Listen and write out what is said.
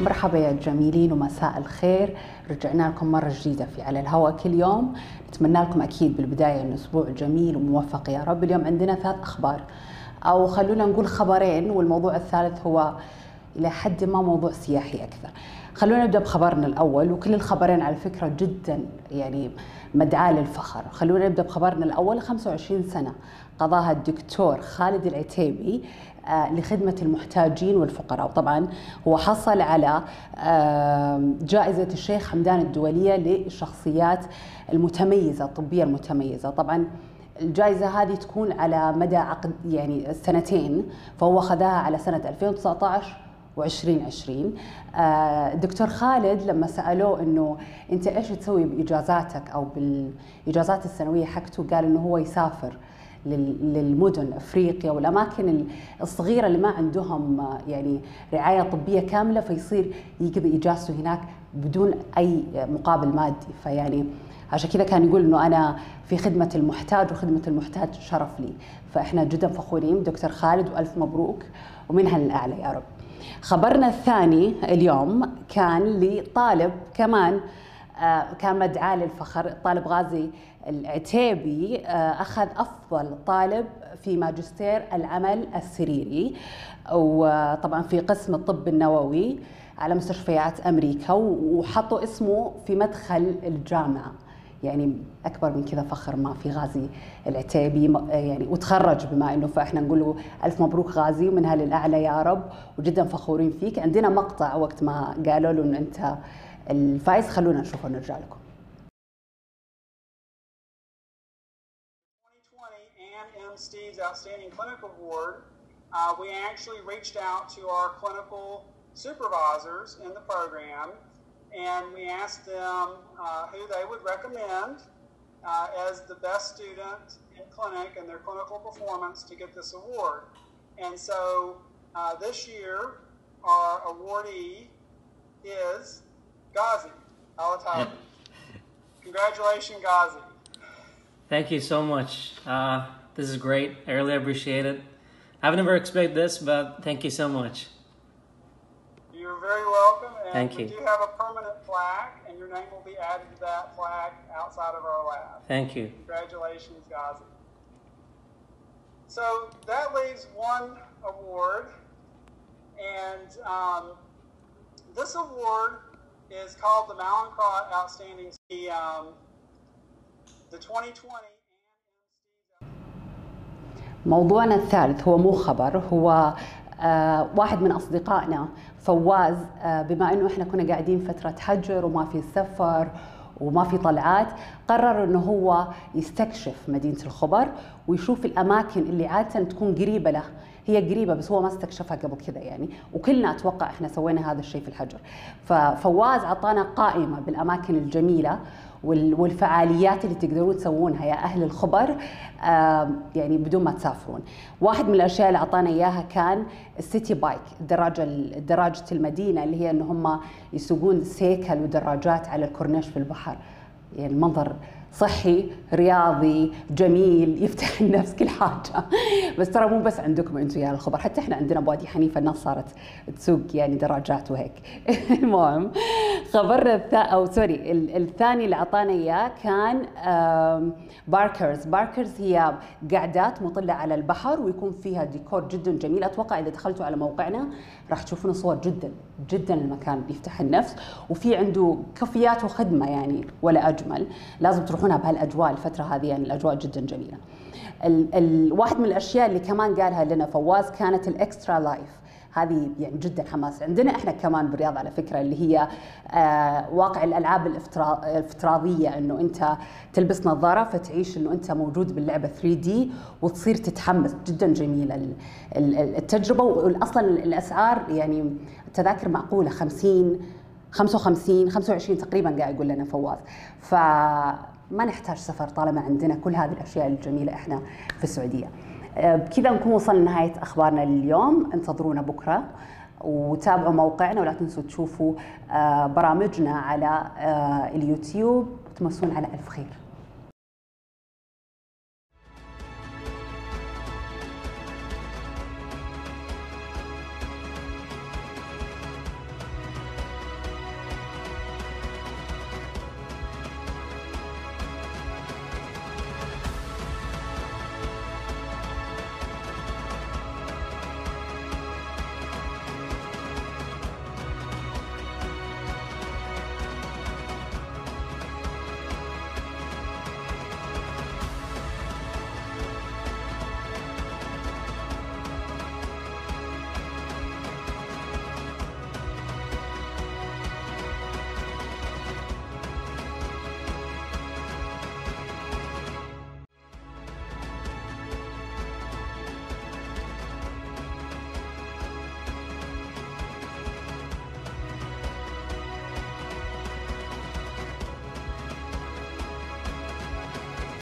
مرحبا يا جميلين ومساء الخير. رجعنا لكم مرة جديدة في على الهواء كل يوم. نتمنى لكم أكيد بالبداية أن أسبوع جميل وموفق يا رب. اليوم عندنا ثلاث أخبار. أو خلونا نقول خبرين والموضوع الثالث هو إلى حد ما موضوع سياحي أكثر. خلونا نبدأ بخبرنا الأول وكل الخبرين على فكرة جدا يعني مدعاة للفخر. خلونا نبدأ بخبرنا الأول 25 سنة قضاها الدكتور خالد العتيبي آه، لخدمة المحتاجين والفقراء. وطبعا هو حصل على جائزة الشيخ حمدان الدولية للشخصيات المتميزة الطبية المتميزة. طبعا الجائزة هذه تكون على مدى عقد يعني سنتين فهو أخذها على سنة 2019 و2020 الدكتور خالد لما سألوه إنه أنت إيش تسوي بإجازاتك أو بالإجازات السنوية حقته قال إنه هو يسافر للمدن أفريقيا والأماكن الصغيرة اللي ما عندهم يعني رعاية طبية كاملة فيصير يقضي إجازته هناك بدون أي مقابل مادي. فيعني عشان كذا كان يقول إنه أنا في خدمة المحتاج وخدمة المحتاج شرف لي. فإحنا جدا فخورين. دكتور خالد وألف مبروك ومنها للأعلى يا رب. خبرنا الثاني اليوم كان لطالب كمان آه، كان مدعاة للفخر طالب غازي العتيبي آه، أخذ أفضل طالب في ماجستير العمل السريري وطبعا في قسم الطب النووي على مستشفيات أمريكا وحطوا اسمه في مدخل الجامعة. يعني أكبر من كذا فخر ما في غازي العتيبي يعني وتخرج بما إنه فاحنا نقول له ألف مبروك غازي ومنها للاعلى يا رب وجدا فخورين فيك. عندنا مقطع وقت ما قالوا له إنه أنت الفايز خلونا نشوفه ونرجع لكم. Steve's Outstanding Clinical Award, uh, we actually reached out to our clinical supervisors in the program. And we asked them uh, who they would recommend uh, as the best student in clinic and their clinical performance to get this award. And so uh, this year, our awardee is Ghazi Alatawi. Congratulations, Ghazi. Thank you so much. Uh, this is great. I really appreciate it. I've never expected this, but thank you so much. You're very welcome. And Thank you. We do have a permanent plaque, and your name will be added to that plaque outside of our lab. Thank you. Congratulations, Ghazi. So that leaves one award, and um, this award is called the Malincrot Outstanding. The, um, the 2020 موضوعنا الثالث هو مو خبر هو آه واحد من أصدقائنا فواز آه بما إنه إحنا كنا قاعدين فترة حجر وما في سفر وما في طلعات قرر إنه هو يستكشف مدينة الخبر ويشوف الأماكن اللي عادة تكون قريبة له. هي قريبة بس هو ما استكشفها قبل كذا يعني وكلنا أتوقع إحنا سوينا هذا الشيء في الحجر ففواز اعطانا قائمة بالأماكن الجميلة والفعاليات اللي تقدرون تسوونها يا أهل الخبر يعني بدون ما تسافرون. واحد من الأشياء اللي اعطانا إياها كان السيتي بايك، الدراجه دراجة المدينة اللي هي إن هم يسوقون سيكل ودراجات على الكورنيش في البحر. يعني المنظر صحي رياضي جميل يفتح النفس كل حاجة. بس ترى مو بس عندكم أنتم يا الخبر حتى إحنا عندنا بوادي حنيفة الناس صارت تسوق يعني دراجات وهيك. المهم خبرنا الثا أو سوري الثاني اللي أعطانا إياه كان Parkers Parkers هي قعدات مطلة على البحر ويكون فيها ديكور جدا جميل. أتوقع إذا دخلتوا على موقعنا راح تشوفون صور جدا جدا المكان يفتح النفس. وفي عنده كافيات وخدمة يعني ولا أجمل. لازم تروحونها بهالأجواء الفترة هذه يعني الأجواء جدا جميلة. ال ال واحد من الأشياء اللي كمان قالها لنا فواز كانت ال Extra Life هذه يعني جدا حماس. عندنا إحنا كمان بالرياض على فكرة اللي هي آه واقع الألعاب الافتراضية إنه أنت تلبس نظارة فتعيش إنه أنت موجود باللعبة 3 D وتصير تتحمس. جدا جميلة التجربة. واصلا الأسعار يعني التذاكر معقولة 50 55 25 تقريبا قاعد يقول لنا فواز. ف ما نحتاج سفر طالما عندنا كل هذه الأشياء الجميلة إحنا في السعودية. بكذا نكون وصلنا لنهاية أخبارنا لليوم، انتظرونا بكرة وتابعوا موقعنا ولا تنسوا تشوفوا برامجنا على اليوتيوب وتمسون على ألف خير.